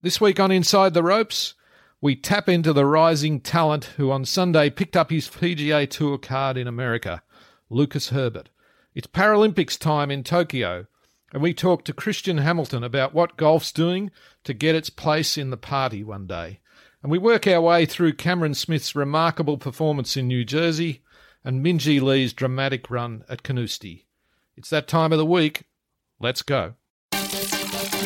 This week on Inside the Ropes, we tap into the rising talent who on Sunday picked up his PGA Tour card in America, Lucas Herbert. It's Paralympics time in Tokyo, and we talk to Christian Hamilton about what golf's doing to get its place in the party one day. And we work our way through Cameron Smith's remarkable performance in New Jersey and Minjee Lee's dramatic run at Carnoustie. It's that time of the week. Let's go.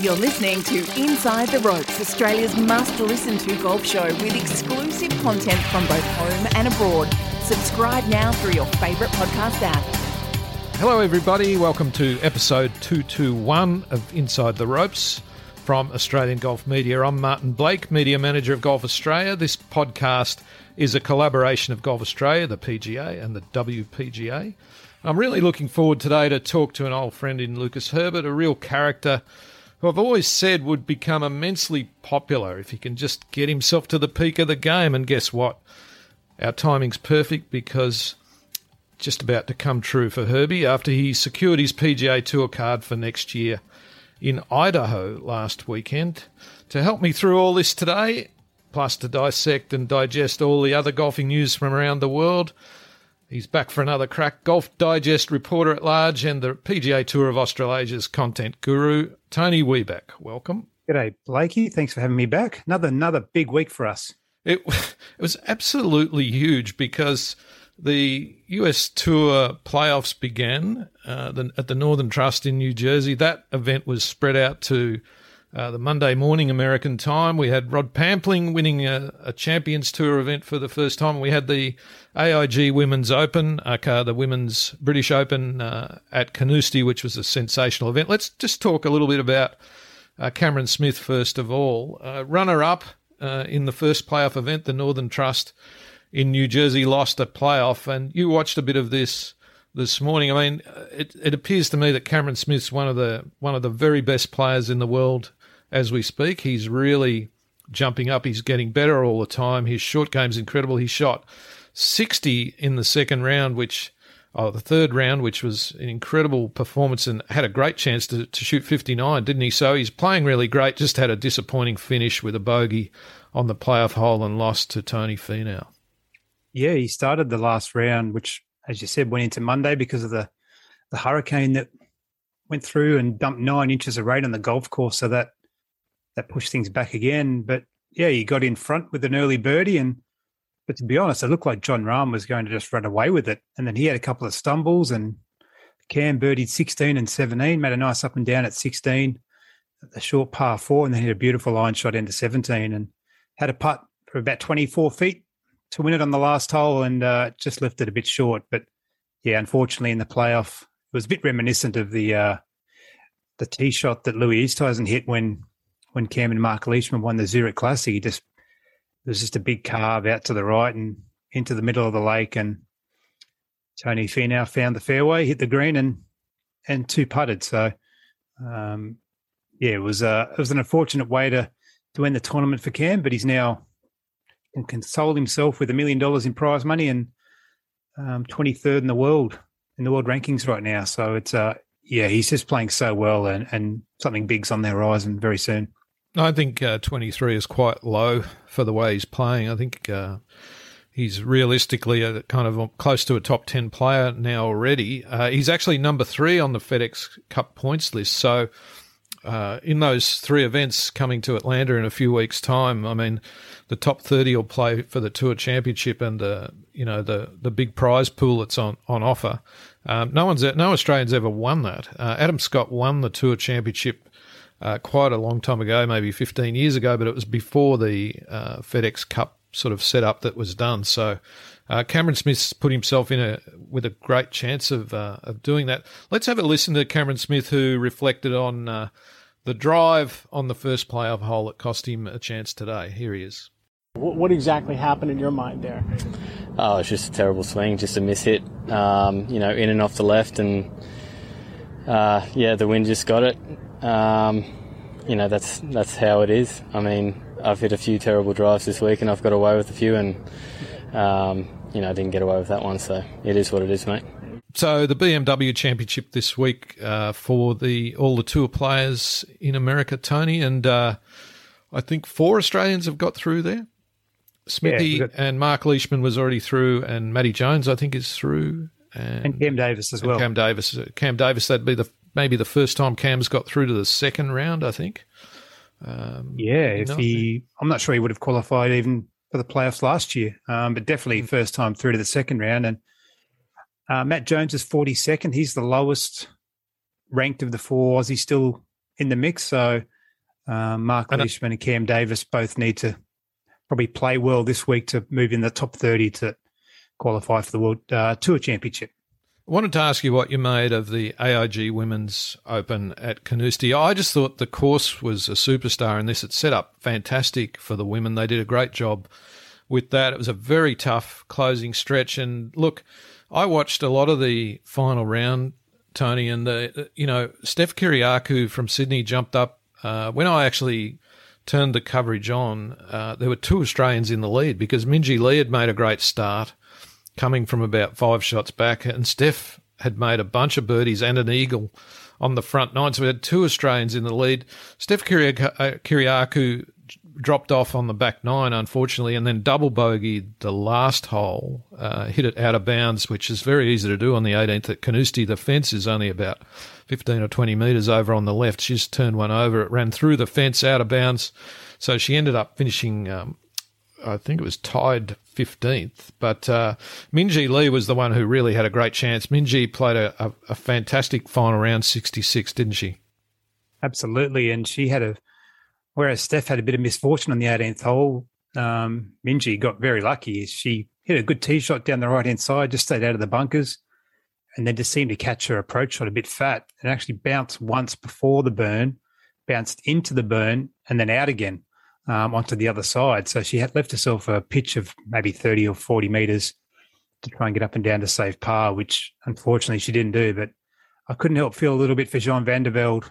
You're listening to Inside the Ropes, Australia's must listen to golf show with exclusive content from both home and abroad. Subscribe now through your favourite podcast app. Hello, everybody. Welcome to episode 221 of Inside the Ropes from Australian Golf Media. I'm Martin Blake, Media Manager of Golf Australia. This podcast is a collaboration of Golf Australia, the PGA, and the WPGA. I'm really looking forward today to talk to an old friend in Lucas Herbert, a real character who I've always said would become immensely popular if he can just get himself to the peak of the game. And guess what? Our timing's perfect because just about to come true for Herbie after he secured his PGA Tour card for next year in Idaho last weekend. To help me through all this today, plus to dissect and digest all the other golfing news from around the world, He's back for another crack. Golf Digest reporter at large and the PGA Tour of Australasia's content guru, Tony Webeck. Welcome. G'day, Blakey. Thanks for having me back. Another another big week for us. It, it was absolutely huge because the US Tour playoffs began uh, the, at the Northern Trust in New Jersey. That event was spread out to uh, the Monday morning American time. We had Rod Pampling winning a, a, Champions Tour event for the first time. We had the AIG Women's Open, aka the Women's British Open uh, at Carnoustie, which was a sensational event. Let's just talk a little bit about uh, Cameron Smith first of all. Uh, runner up uh, in the first playoff event, the Northern Trust in New Jersey lost a playoff, and you watched a bit of this this morning. I mean, it, it appears to me that Cameron Smith's one of the one of the very best players in the world as we speak. He's really jumping up. He's getting better all the time. His short game's incredible. He shot 60 in the second round, which, oh, the third round, which was an incredible performance and had a great chance to, to shoot 59, didn't he? So he's playing really great. Just had a disappointing finish with a bogey on the playoff hole and lost to Tony Finau. Yeah, he started the last round, which, as you said, went into Monday because of the, the hurricane that went through and dumped nine inches of rain on the golf course. So that that pushed things back again. But yeah, he got in front with an early birdie, and but to be honest, it looked like Jon Rahm was going to just run away with it. And then he had a couple of stumbles, and Cam birdied 16 and 17, made a nice up and down at 16, a short par four, and then hit a beautiful line shot into 17, and had a putt for about 24 feet to win it on the last hole, and uh, just left it a bit short. But yeah, unfortunately, in the playoff, it was a bit reminiscent of the uh, the tee shot that Louis Oosthuizen hit when when Cam and Mark Leishman won the Zurich Classic, he just there was just a big carve out to the right and into the middle of the lake, and Tony Finau found the fairway, hit the green, and and two putted. So, um, yeah, it was a it was an unfortunate way to to end the tournament for Cam, but he's now can console himself with a million dollars in prize money and um, 23rd in the world in the world rankings right now. So it's uh yeah, he's just playing so well, and and something big's on the horizon very soon. I think uh, 23 is quite low for the way he's playing. I think uh, he's realistically a kind of close to a top 10 player now already. Uh, he's actually number three on the FedEx Cup points list. So, uh, in those three events coming to Atlanta in a few weeks' time, I mean, the top 30 will play for the Tour Championship and the you know the the big prize pool that's on on offer. Um, no one's no Australian's ever won that. Uh, Adam Scott won the Tour Championship uh, quite a long time ago, maybe 15 years ago, but it was before the uh, FedEx Cup sort of setup that was done. So uh, Cameron Smith's put himself in a with a great chance of uh, of doing that. Let's have a listen to Cameron Smith, who reflected on uh, the drive on the first playoff hole that cost him a chance today. Here he is. What exactly happened in your mind there? Oh, it's just a terrible swing, just a miss hit. Um, you know, in and off the left, and uh, yeah, the wind just got it. Um, you know, that's that's how it is. I mean, I've hit a few terrible drives this week, and I've got away with a few, and um, you know, I didn't get away with that one. So it is what it is, mate. So the BMW Championship this week uh, for the all the tour players in America, Tony, and uh, I think four Australians have got through there. Smithy Yeah, got- and Mark Leishman was already through, and Matty Jones, I think, is through. And, And Cam Davis as and well. Cam Davis. Cam Davis, that'd be the maybe the first time Cam's got through to the second round, I think. Um, Yeah, if he, I'm not sure he would have qualified even for the playoffs last year, um, but definitely first time through to the second round. And uh, Matt Jones is 42nd. He's the lowest ranked of the four Aussies still in the mix. So um, Mark Leishman and Cam Davis both need to probably play well this week to move in the top 30 to qualify for the World uh, Tour Championship. I wanted to ask you what you made of the AIG Women's Open at Carnoustie. I just thought the course was a superstar in this. It set up fantastic for the women. They did a great job with that. It was a very tough closing stretch. And look, I watched a lot of the final round, Tony, and the you know Steph Kyriacou from Sydney jumped up uh, when I actually turned the coverage on. Uh, there were two Australians in the lead because Minjee Lee had made a great start coming from about five shots back, and Steph had made a bunch of birdies and an eagle on the front nine. So we had two Australians in the lead. Steph uh, Kyriacou dropped off on the back nine, unfortunately, and then double bogeyed the last hole, uh, hit it out of bounds, which is very easy to do on the 18th at Carnoustie. The fence is only about 15 or 20 metres over on the left. She just turned one over. It ran through the fence out of bounds. So she ended up finishing um, I think it was tied 15th. But uh, Minjee Lee was the one who really had a great chance. Minjee played a, a, a fantastic final round 66, didn't she? Absolutely. And she had a, whereas Steph had a bit of misfortune on the 18th hole, um, Minjee got very lucky. She hit a good tee shot down the right hand side, just stayed out of the bunkers, and then just seemed to catch her approach shot a bit fat and actually bounced once before the burn, bounced into the burn, and then out again um, onto the other side. So she had left herself a pitch of maybe 30 or 40 meters to try and get up and down to save par, which unfortunately she didn't do. But I couldn't help feel a little bit for Jean van der Velde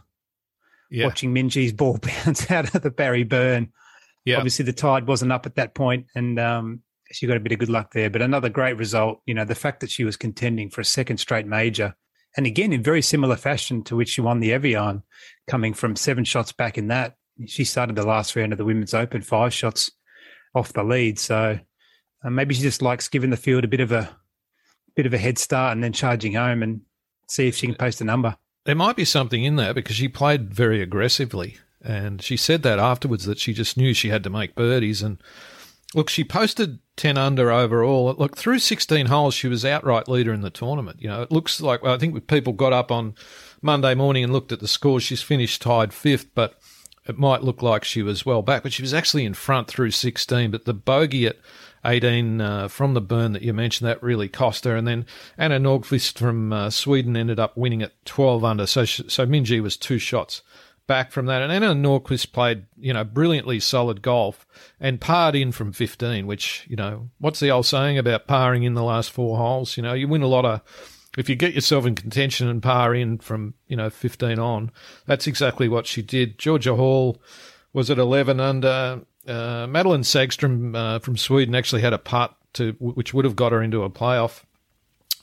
Yeah. watching Minjee's ball bounce out of the Barry Burn. Yeah. Obviously, the tide wasn't up at that point, and um, she got a bit of good luck there. But another great result. You know, the fact that she was contending for a second straight major, and again in very similar fashion to which she won the Evian, coming from seven shots back in that. She started the last round of the Women's Open five shots off the lead. So uh, maybe she just likes giving the field a bit of a bit of a head start and then charging home and see if she can post a number. There might be something in there because she played very aggressively. And she said that afterwards that she just knew she had to make birdies. And look, she posted 10 under overall. Look, through 16 holes, she was outright leader in the tournament. You know, it looks like, well, I think people got up on Monday morning and looked at the scores. She's finished tied fifth, but it might look like she was well back, but she was actually in front through 16. But the bogey at 18 uh, from the burn that you mentioned, that really cost her. And then Anna Nordqvist from uh, Sweden ended up winning at 12 under. So, she, so Minjee was two shots back from that. And Anna Nordqvist played, you know, brilliantly solid golf and parred in from 15, which, you know, what's the old saying about parring in the last four holes? You know, you win a lot of if you get yourself in contention and par in from you know 15 on, that's exactly what she did. Georgia Hall was at 11 under. Uh, Madelene Sagstrom uh, from Sweden actually had a putt to which would have got her into a playoff.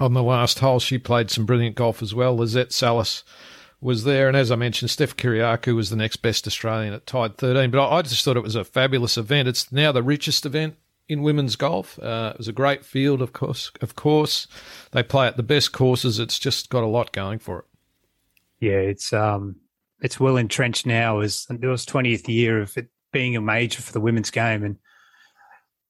On the last hole, she played some brilliant golf as well. Lizette Salas was there, and as I mentioned, Steph Kyriacou was the next best Australian at tied 13. But I, I just thought it was a fabulous event. It's now the richest event in women's golf. Uh, it was a great field, of course. Of course, they play at the best courses. It's just got a lot going for it. Yeah, it's um, it's well entrenched now. As it was twentieth year of it being a major for the women's game, and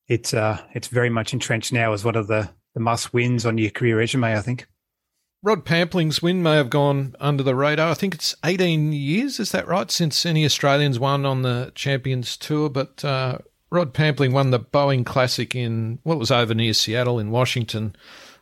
it's uh, it's very much entrenched now as one of the the must wins on your career resume. I think. Rod Pampling's win may have gone under the radar. I think it's 18 years, is that right, since any Australians won on the Champions Tour. But uh, Rod Pampling won the Boeing Classic in, it was over near Seattle in Washington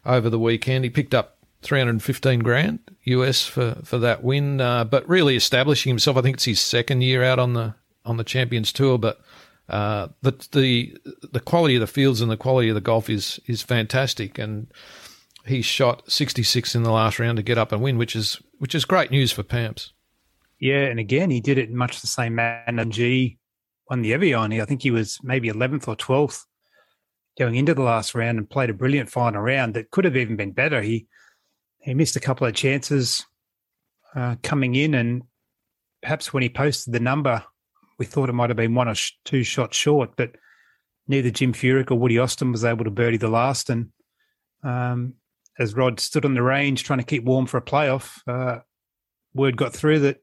over the weekend. He picked up 315 grand US for, for that win, uh, but really establishing himself. I think it's his second year out on the on the Champions Tour, but uh, the the the quality of the fields and the quality of the golf is is fantastic, and he shot 66 in the last round to get up and win, which is which is great news for Pamps. Yeah, and again, he did it in much the same manner. G won the Evian. I think he was maybe 11th or 12th going into the last round and played a brilliant final round that could have even been better. He he missed a couple of chances uh, coming in, and perhaps when he posted the number we thought it might have been one or sh- two shots short, but neither Jim Furyk or Woody Austin was able to birdie the last. And um, as Rod stood on the range trying to keep warm for a playoff, uh, word got through that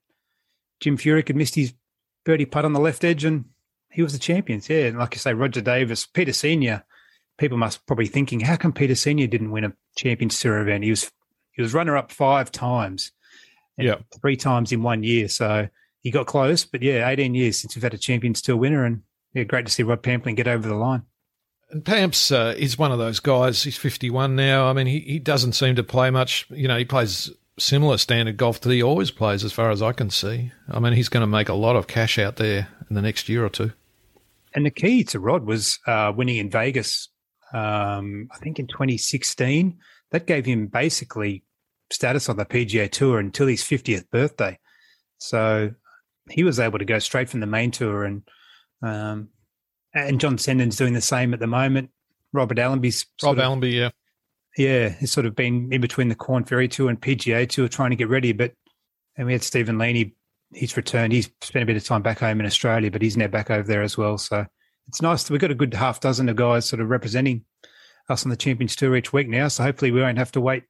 Jim Furyk had missed his birdie putt on the left edge and he was the champions. Yeah. And like I say, Roger Davis, Peter Senior, people must probably thinking, how come Peter Senior didn't win a Champions Tour event? He was he was runner up five times. Yeah. Three times in one year. So he got close. But yeah, 18 years since we've had a Champions Tour winner. And yeah, great to see Rod Pampling get over the line. And Pamps uh, is one of those guys. He's 51 now. I mean, he, he doesn't seem to play much. You know, he plays similar standard golf that he always plays, as far as I can see. I mean, he's going to make a lot of cash out there in the next year or two. And the key to Rod was uh, winning in Vegas, um, I think in 2016. That gave him basically status on the PGA Tour until his 50th birthday. So he was able to go straight from the main tour, and um, and John Senden's doing the same at the moment. Robert Allenby's Rob of, Allenby, yeah, yeah, he's sort of been in between the Korn Ferry Tour and PGA Tour trying to get ready. But and we had Stephen Leaney, he's returned. He's spent a bit of time back home in Australia, but he's now back over there as well. So it's nice. We've got a good half dozen of guys sort of representing us on the Champions Tour each week now. So hopefully we won't have to wait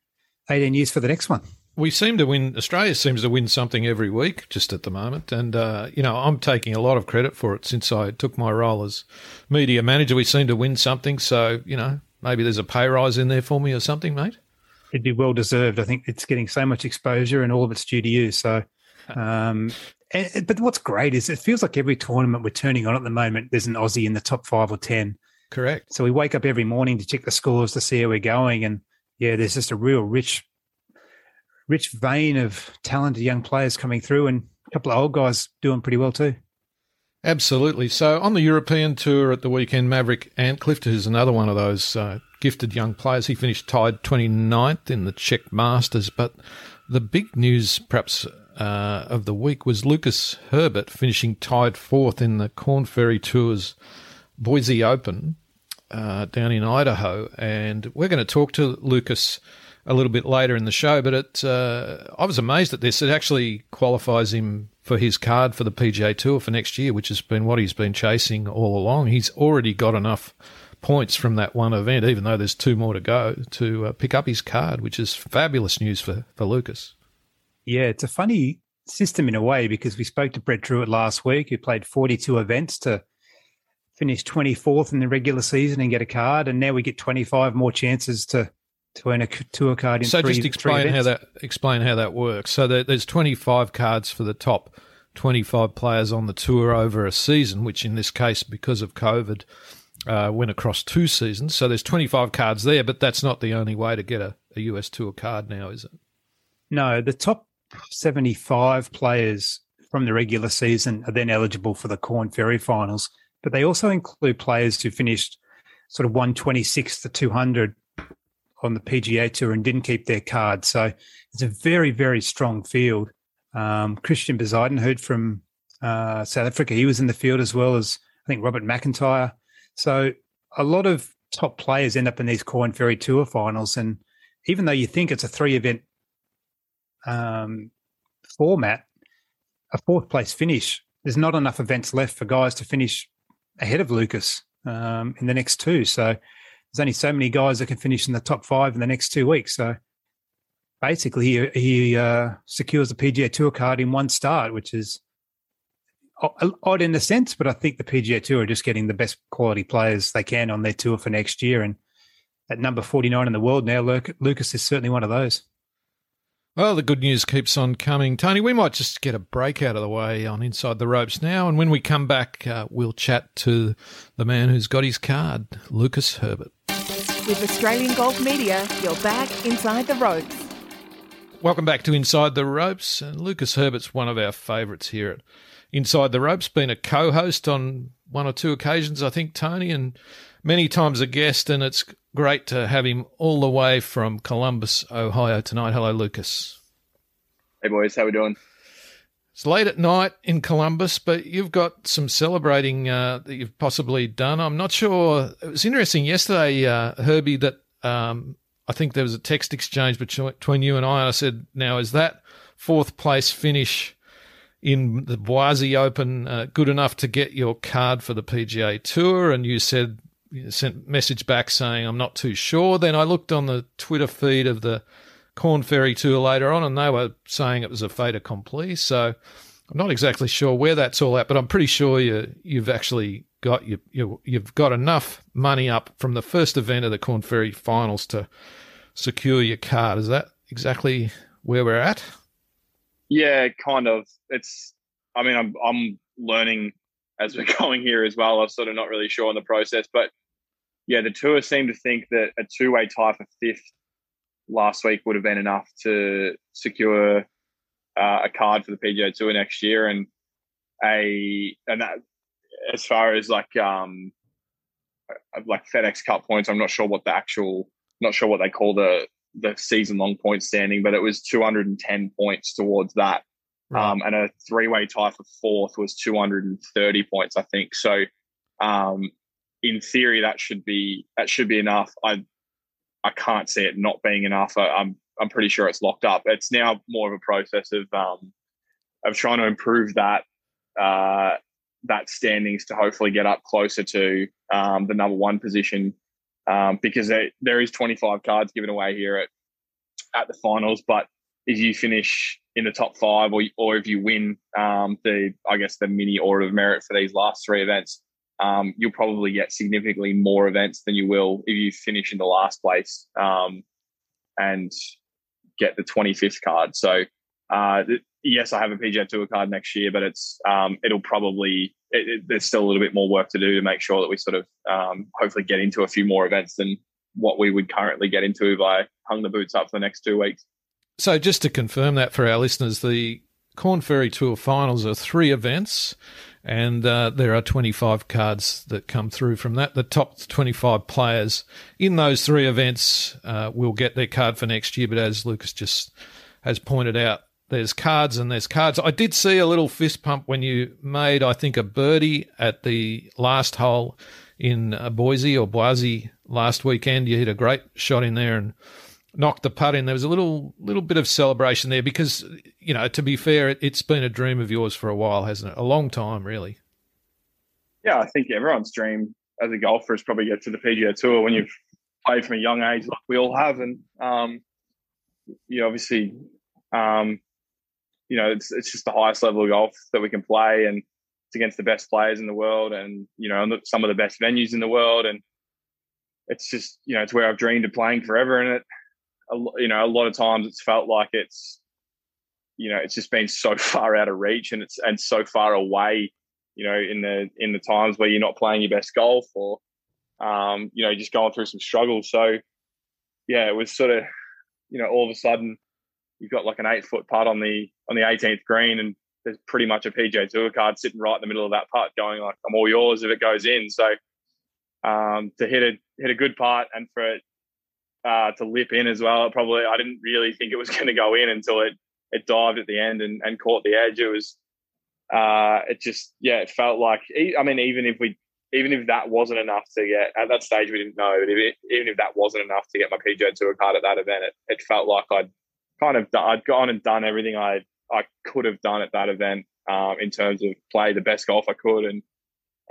18 years for the next one. We seem to win. Australia seems to win something every week, just at the moment, and uh, you know I'm taking a lot of credit for it since I took my role as media manager. We seem to win something, so you know maybe there's a pay rise in there for me or something, mate. It'd be well deserved. I think it's getting so much exposure, and all of it's due to you. So, um, and, but what's great is it feels like every tournament we're turning on at the moment, there's an Aussie in the top five or ten. Correct. So we wake up every morning to check the scores to see how we're going, and yeah, there's just a real rich, rich vein of talented young players coming through, and a couple of old guys doing pretty well too. Absolutely. So on the European tour at the weekend, Maverick Antcliff, who's another one of those uh, gifted young players, he finished tied 29th in the Czech Masters. But the big news, perhaps, uh, of the week was Lucas Herbert finishing tied fourth in the Korn Ferry Tour's Boise Open uh, down in Idaho. And we're going to talk to Lucas a little bit later in the show. But it, uh, I was amazed at this. It actually qualifies him for his card for the PGA Tour for next year, which has been what he's been chasing all along. He's already got enough points from that one event, even though there's two more to go, to uh, pick up his card, which is fabulous news for, for Lucas. Yeah, it's a funny system in a way because we spoke to Brett Drewitt last week, who played 42 events to finish 24th in the regular season and get a card, and now we get 25 more chances to to earn a tour card in so three, just explain how that explain how that works. So there's 25 cards for the top 25 players on the tour over a season which in this case because of covid uh, went across two seasons. So there's 25 cards there but that's not the only way to get a, a us tour card now is it? No the top 75 players from the regular season are then eligible for the Korn Ferry finals but they also include players who finished sort of 126 to 200 on the PGA Tour and didn't keep their card. So it's a very, very strong field. Um, Christian heard from uh, South Africa. He was in the field as well as I think Robert McIntyre. So a lot of top players end up in these Korn Ferry Tour finals. And even though you think it's a three event um, format, a fourth place finish, there's not enough events left for guys to finish ahead of Lucas um, in the next two. So there's only so many guys that can finish in the top five in the next two weeks. So basically, he, he uh, secures the PGA Tour card in one start, which is odd in a sense, but I think the PGA Tour are just getting the best quality players they can on their tour for next year. And at number 49 in the world now, Lucas is certainly one of those. Well, the good news keeps on coming. Tony, we might just get a break out of the way on Inside the Ropes now. And when we come back, uh, we'll chat to the man who's got his card, Lucas Herbert. With Australian Golf Media, you're back inside the ropes. Welcome back to Inside the Ropes. And Lucas Herbert's one of our favourites here at Inside the Ropes, been a co host on one or two occasions, I think, Tony, and many times a guest. And it's great to have him all the way from Columbus, Ohio tonight. Hello, Lucas. Hey, boys. How we doing? It's late at night in Columbus, but you've got some celebrating uh, that you've possibly done. I'm not sure. It was interesting yesterday, uh, Herbie, that um, I think there was a text exchange between you and I. I said, now, is that fourth place finish in the Boise Open uh, good enough to get your card for the PGA Tour? And you said sent message back saying I'm not too sure. Then I looked on the Twitter feed of the Korn Ferry Tour later on, and they were saying it was a fait accompli. So I'm not exactly sure where that's all at, but I'm pretty sure you you've actually got you, you you've got enough money up from the first event of the Korn Ferry finals to secure your card. Is that exactly where we're at? Yeah, kind of. It's. I mean, I'm I'm learning as we're going here as well. I'm sort of not really sure on the process, but yeah, the tour seemed to think that a two way tie for fifth last week would have been enough to secure uh, a card for the PGA Tour next year, and a and that as far as like um like FedEx Cup points, I'm not sure what the actual not sure what they call the the season long point standing, but it was 210 points towards that. Right. Um, and a three way tie for fourth was 230 points, I think. So, um, in theory, that should be that should be enough. I I can't see it not being enough. I, I'm I'm pretty sure it's locked up. It's now more of a process of um, of trying to improve that uh, that standings to hopefully get up closer to um, the number one position um, because there, there is 25 cards given away here at at the finals. But if you finish in the top five, or or if you win um, the I guess the mini order of merit for these last three events, um, you'll probably get significantly more events than you will if you finish in the last place um, and get the 25th card. So uh, yes, I have a PGA Tour card next year, but it's um, it'll probably it, it, there's still a little bit more work to do to make sure that we sort of um, hopefully get into a few more events than what we would currently get into if I hung the boots up for the next two weeks. So just to confirm that for our listeners, the Korn Ferry Tour finals are three events, and uh, there are 25 cards that come through from that. The top 25 players in those three events uh, will get their card for next year. But as Lucas just has pointed out, there's cards and there's cards. I did see a little fist pump when you made, I think, a birdie at the last hole in uh, Boise or Boise last weekend. You hit a great shot in there and knocked the putt in. There was a little little bit of celebration there because, you know, to be fair, it, has been a dream of yours for a while, hasn't it? A long time, really. Yeah, I think everyone's dream as a golfer is probably get to the PGA Tour when you've played from a young age, like we all have, and um, you obviously, um, you know, it's it's just the highest level of golf that we can play, and it's against the best players in the world, and you know, some of the best venues in the world, and it's just you know, it's where I've dreamed of playing forever, and it you know, a lot of times it's felt like it's, you know, it's just been so far out of reach and it's and so far away, you know, in the in the times where you're not playing your best golf or, um, you know, just going through some struggles. So, yeah, it was sort of, you know, all of a sudden you've got like an eight foot putt on the on the 18th green and there's pretty much a PGA Tour card sitting right in the middle of that putt, going like, "I'm all yours if it goes in." So, um, to hit a hit a good putt and for it uh, to lip in as well. Probably I didn't really think it was going to go in until it it dived at the end and, and caught the edge. It was uh, it just yeah, it felt like I mean even if we even if that wasn't enough to get at that stage we didn't know, but if it, even if that wasn't enough to get my PGA Tour card at that event, it, it felt like I'd kind of I'd gone and done everything I I could have done at that event um, in terms of play the best golf I could and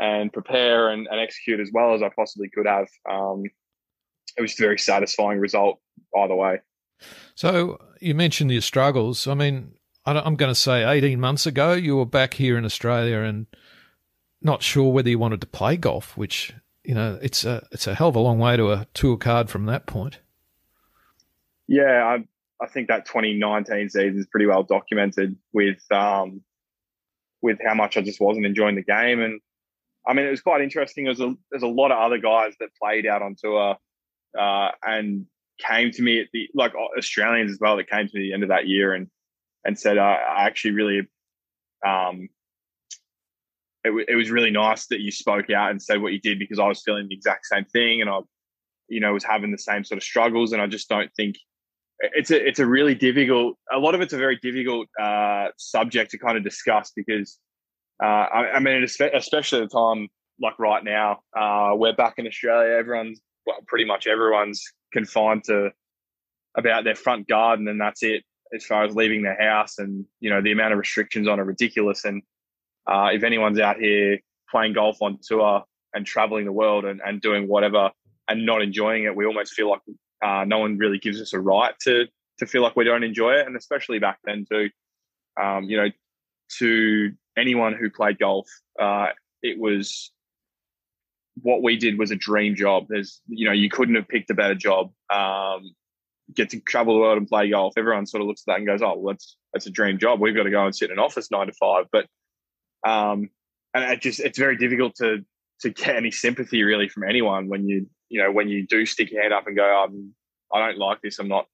and prepare and, and execute as well as I possibly could have. Um, it was a very satisfying result either way. So you mentioned your struggles. I mean, I'm going to say 18 months ago, you were back here in Australia and not sure whether you wanted to play golf, which you know it's a it's a hell of a long way to a tour card from that point. Yeah, I I think that 2019 season is pretty well documented with um, with how much I just wasn't enjoying the game, and I mean it was quite interesting. There's a there's a lot of other guys that played out on tour uh, and came to me at the like Australians as well that came to me at the end of that year and and said uh, I actually really um it, w- it was really nice that you spoke out and said what you did because I was feeling the exact same thing and I you know was having the same sort of struggles and I just don't think it's a it's a really difficult a lot of it's a very difficult uh, subject to kind of discuss because uh, I, I mean especially at the time like right now uh, we're back in Australia everyone's well, pretty much everyone's confined to about their front garden and that's it. as far as leaving their house, and you know the amount of restrictions on are ridiculous. And uh, if anyone's out here playing golf on tour and traveling the world and, and doing whatever and not enjoying it, we almost feel like uh, no one really gives us a right to to feel like we don't enjoy it. And especially back then too, um, you know, to anyone who played golf, uh, it was what we did was a dream job. There's, you know, you couldn't have picked a better job. Um, get to travel the world and play golf. Everyone sort of looks at that and goes, "Oh, well, that's that's a dream job. We've got to go and sit in an office nine to five. But um, and it just it's very difficult to to get any sympathy really from anyone when you you know when you do stick your hand up and go, um, I don't like this. I'm not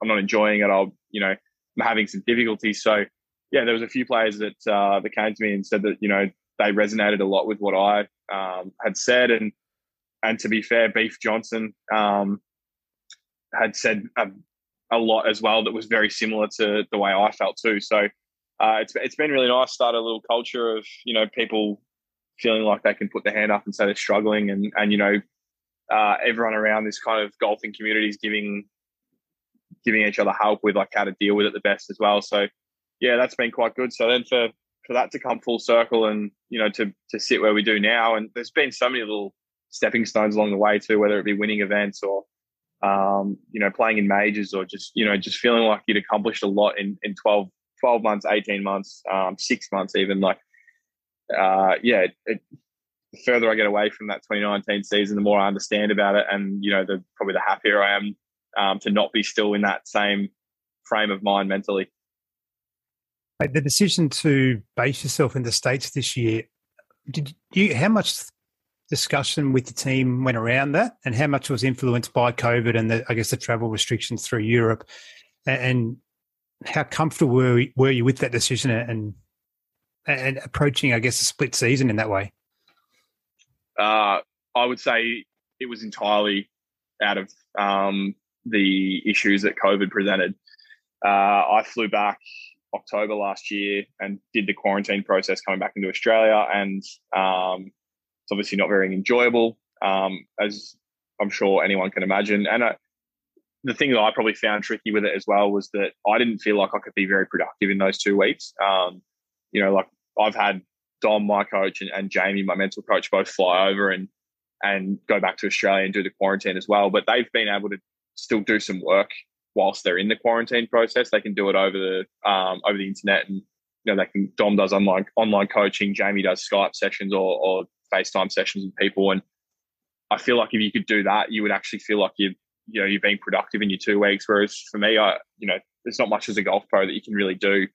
I'm not enjoying it. I'll you know I'm having some difficulties. So yeah, there was a few players that uh, that came to me and said that you know they resonated a lot with what I um, had said, and and to be fair, Beef Johnston um, had said a, a, lot as well that was very similar to the way I felt too. So uh, it's it's been really nice. Start a little culture of you know people feeling like they can put their hand up and say they're struggling, and and you know uh, everyone around this kind of golfing community is giving giving each other help with like how to deal with it the best as well. So yeah, that's been quite good. So then for for that to come full circle and you know to to sit where we do now, and there's been so many little stepping stones along the way too, whether it be winning events or um, you know playing in majors or just you know just feeling like you'd accomplished a lot in in 12, 12 months, eighteen months, um, six months even. Like uh, yeah, it, the further I get away from that 2019 season, the more I understand about it, and you know the probably the happier I am um, to not be still in that same frame of mind mentally. The decision to base yourself in the states this year, did you? How much discussion with the team went around that, and how much was influenced by COVID and the, I guess the travel restrictions through Europe, and how comfortable were you, were you with that decision and and approaching, I guess, a split season in that way? Uh, I would say it was entirely out of um, the issues that COVID presented. Uh, I flew back October last year and did the quarantine process coming back into Australia, and um, it's obviously not very enjoyable, um, as I'm sure anyone can imagine. And uh, the thing that I probably found tricky with it as well was that I didn't feel like I could be very productive in those two weeks. Um, you know, like I've had Dom, my coach, and, and Jamie, my mental coach, both fly over and and go back to Australia and do the quarantine as well. But they've been able to still do some work whilst they're in the quarantine process. They can do it over the um, over the internet, and you know they can. Dom does online online coaching. Jamie does Skype sessions or, or FaceTime sessions with people, and I feel like if you could do that, you would actually feel like you you know you're being productive in your two weeks. Whereas for me, I you know there's not much as a golf pro that you can really do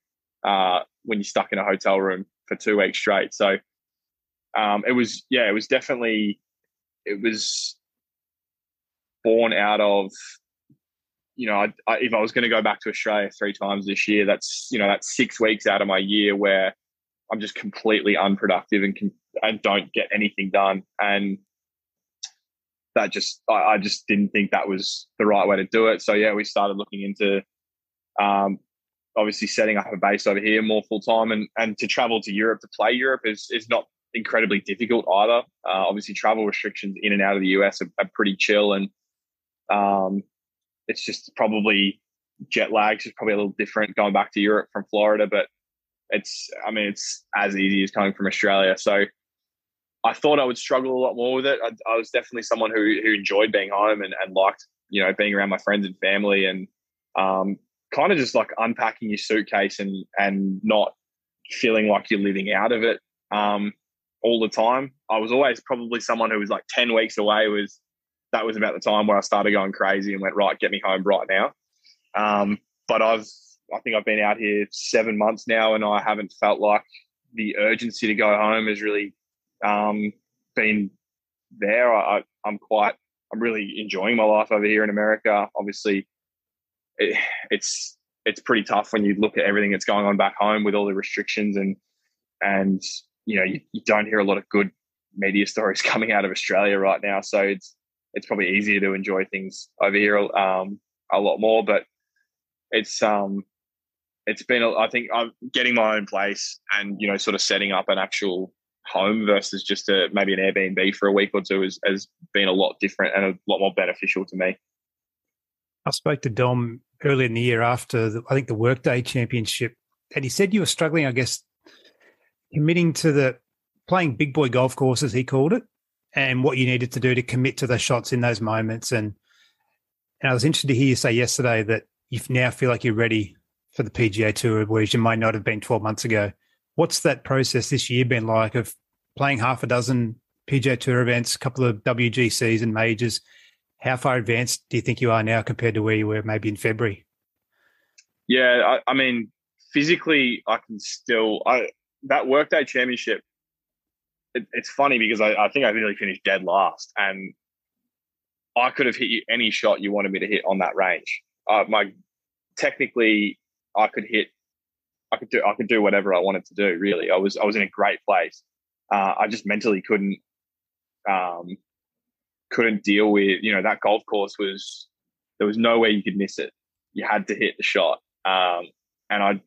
uh, when you're stuck in a hotel room for two weeks straight. So um, it was yeah, it was definitely it was born out of you know, I, I, if I was going to go back to Australia three times this year, that's you know that's six weeks out of my year where I'm just completely unproductive and can, and don't get anything done, and that just I, I, just didn't think that was the right way to do it. So yeah, we started looking into um, obviously setting up a base over here more full time, and and to travel to Europe to play Europe is is not incredibly difficult either. Uh, obviously, travel restrictions in and out of the US are, are pretty chill, and um, it's just probably jet lag is probably a little different going back to Europe from Florida, but it's I mean it's as easy as coming from Australia. So I thought I would struggle a lot more with it. I, I was definitely someone who who enjoyed being home and, and liked you know being around my friends and family and um, kind of just like unpacking your suitcase and and not feeling like you're living out of it um, all the time. I was always probably someone who was like ten weeks away was that was about the time where I started going crazy and went, right, get me home right now. Um, but I've, I think I've been out here seven months now and I haven't felt like the urgency to go home has really um, been there. I, I'm quite, I'm really enjoying my life over here in America. Obviously, it, it's it's pretty tough when you look at everything that's going on back home with all the restrictions and and you know you, you don't hear a lot of good media stories coming out of Australia right now. So it's it's probably easier to enjoy things over here um, a lot more. But it's um, it's been I think I'm getting my own place and you know sort of setting up an actual home versus just a maybe an Airbnb for a week or two has, has been a lot different and a lot more beneficial to me. I spoke to Dom earlier in the year after, the, I think, the Workday Championship. And he said you were struggling, I guess, committing to the playing big boy golf courses, he called it, and what you needed to do to commit to the shots in those moments. And, and I was interested to hear you say yesterday that you now feel like you're ready for the PGA Tour, whereas you might not have been 12 months ago. What's that process this year been like of playing half a dozen PGA Tour events, a couple of WGCs and majors? How far advanced do you think you are now compared to where you were maybe in February? Yeah, I, I mean, physically, I can still. I that Workday Championship. It, it's funny because I, I think I nearly finished dead last, and I could have hit you any shot you wanted me to hit on that range. Uh, my technically, I could hit. I could do. I could do whatever I wanted to do. Really, I was. I was in a great place. Uh, I just mentally couldn't. Um, couldn't deal with. You know, that golf course was. There was no way you could miss it. You had to hit the shot. Um, and I,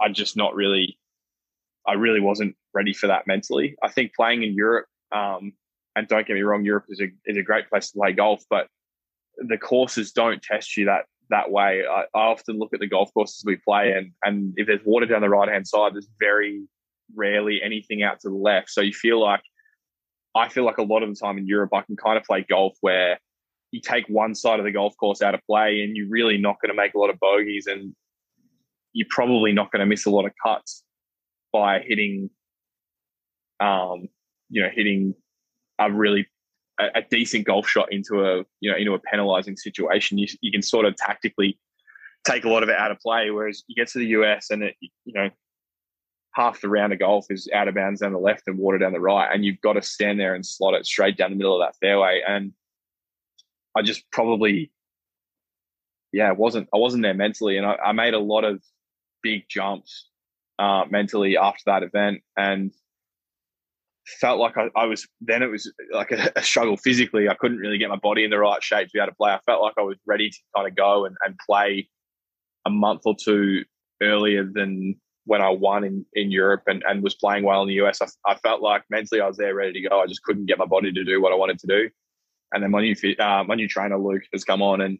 I just not really. I really wasn't ready for that mentally. I think playing in Europe, um, and don't get me wrong, Europe is a is a great place to play golf, but the courses don't test you that that way. I, I, often look at the golf courses we play, and and if there's water down the right hand side, there's very rarely anything out to the left. So you feel like I feel like a lot of the time in Europe, I can kind of play golf where you take one side of the golf course out of play, and you're really not going to make a lot of bogeys, and you're probably not going to miss a lot of cuts by hitting, um, you know, hitting a really a, a, decent golf shot into a you know into a penalizing situation, you, you can sort of tactically take a lot of it out of play. Whereas you get to the US and it, you know half the round of golf is out of bounds down the left and water down the right, and you've got to stand there and slot it straight down the middle of that fairway. And I just probably, yeah, wasn't I wasn't there mentally, and I, I made a lot of big jumps uh, mentally after that event, and felt like I, I, was then it was like a, a, struggle physically. I couldn't really get my body in the right shape to be able to play. I felt like I was ready to kind of go and, and play a month or two earlier than when I won in, in Europe and, and was playing well in the US. I, I felt like mentally I was there ready to go. I just couldn't get my body to do what I wanted to do. And then my new uh, my new trainer Luke has come on and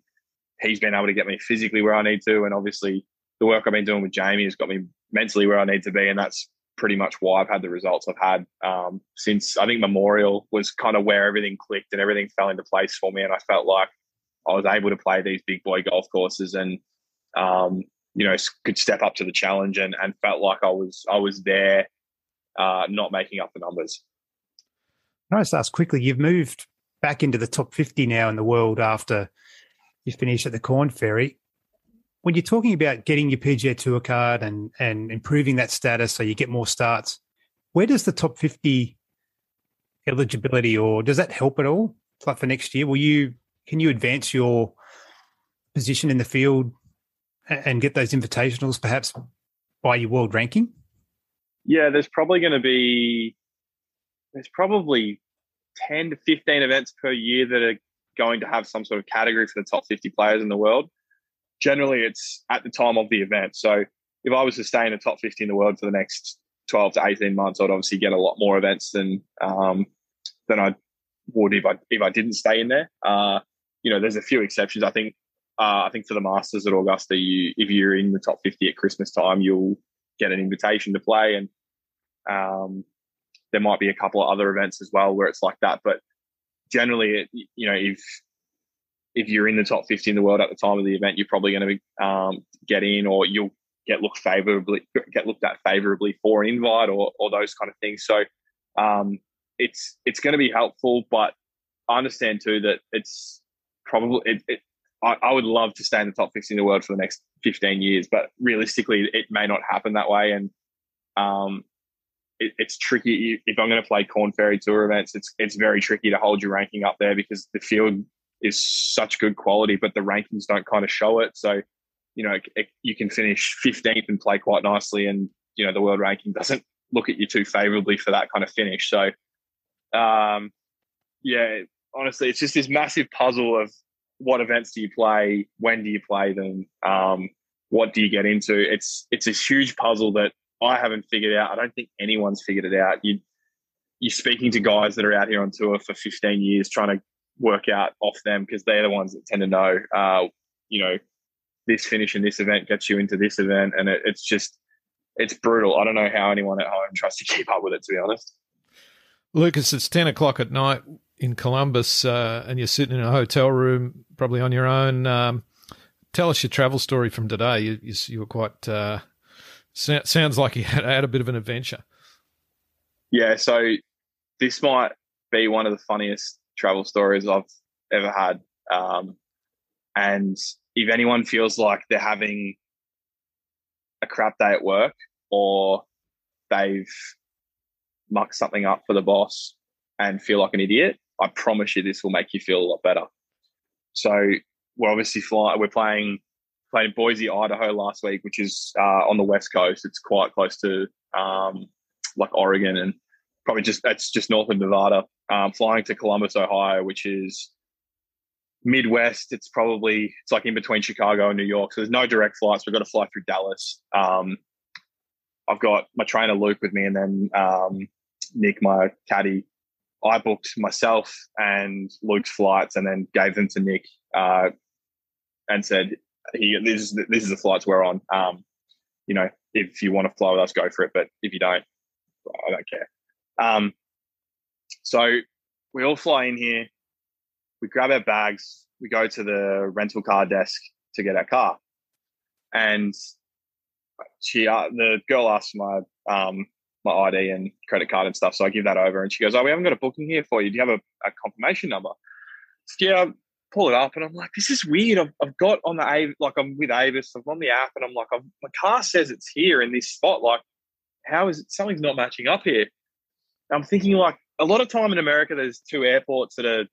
he's been able to get me physically where I need to. And obviously the work I've been doing with Jamie has got me mentally where I need to be. And that's pretty much why I've had the results I've had um, since I think Memorial was kind of where everything clicked and everything fell into place for me. And I felt like I was able to play these big boy golf courses and, um, you know, could step up to the challenge and, and felt like I was I was there, uh, not making up the numbers. Can I just ask quickly? You've moved back into the top fifty now in the world after you finished at the Korn Ferry when you're talking about getting your PGA Tour card and and improving that status so you get more starts, where does the top 50 eligibility or does that help at all? Like for next year, will you can you advance your position in the field and get those invitationals perhaps by your world ranking? Yeah, there's probably going to be there's probably 10 to 15 events per year that are going to have some sort of category for the top 50 players in the world generally it's at the time of the event. So if I was to stay in the top 50 in the world for the next 12 to 18 months, I'd obviously get a lot more events than um, than I would if I if I didn't stay in there. Uh, you know, there's a few exceptions. I think uh, I think for the Masters at Augusta, you if you're in the top 50 at Christmas time, you'll get an invitation to play, and um, there might be a couple of other events as well where it's like that. But generally, it, you know, if if you're in the top 50 in the world at the time of the event, you're probably going to um, get in, or you'll get looked favorably, get looked at favorably for an invite, or or those kind of things. So um, it's it's going to be helpful, but I understand too that it's probably it, it I, I, would love to stay in the top 50 in the world for the next 15 years, but realistically, it may not happen that way. And um, it, it's tricky if I'm going to play Korn Ferry Tour events. It's it's very tricky to hold your ranking up there because the field is such good quality, but the rankings don't kind of show it. So, you know, it, you can finish 15th and play quite nicely, and you know the world ranking doesn't look at you too favorably for that kind of finish. So, um, yeah, honestly, it's just this massive puzzle of what events do you play, when do you play them, um, what do you get into? It's it's a huge puzzle that I haven't figured out. I don't think anyone's figured it out. You you're speaking to guys that are out here on tour for 15 years trying to work out off them because they're the ones that tend to know, uh, you know, this finish in this event gets you into this event, and it, it's just it's brutal. I don't know how anyone at home tries to keep up with it. To be honest, Lucas, it's ten o'clock at night in Columbus, uh, and you're sitting in a hotel room, probably on your own. Um, tell us your travel story from today. You, you, you were quite uh, so, sounds like you had, had a bit of an adventure. Yeah, so this might be one of the funniest travel stories I've ever had. Um, and if anyone feels like they're having a crap day at work or they've mucked something up for the boss and feel like an idiot, I promise you this will make you feel a lot better. So we're obviously flying. We're playing playing Boise, Idaho last week, which is uh, on the west coast. It's quite close to um, like Oregon and probably just that's just north of Nevada. Um, flying to Columbus, Ohio, which is Midwest. It's probably it's like in between Chicago and New York. So there's no direct flights. We've got to fly through Dallas. Um, I've got my trainer Luke with me, and then um, Nick, my caddy. I booked myself and Luke's flights, and then gave them to Nick, uh, and said, "He this is this is the flights we're on. Um, you know, if you want to fly with us, go for it. But if you don't, I don't care." Um, so we all fly in here we grab our bags, we go to the rental car desk to get our car, and she, uh, the girl asks my um, my ID and credit card and stuff, so I give that over, and she goes, "Oh, we haven't got a booking here for you. Do you have a, a confirmation number?" So, yeah, pull it up, and I'm like, "This is weird. I've, I've got on the A like I'm with Avis, I'm on the app, and I'm like, I'm, my car says it's here in this spot. Like, how is it? Something's not matching up here." I'm thinking like a lot of time in America, there's two airports that are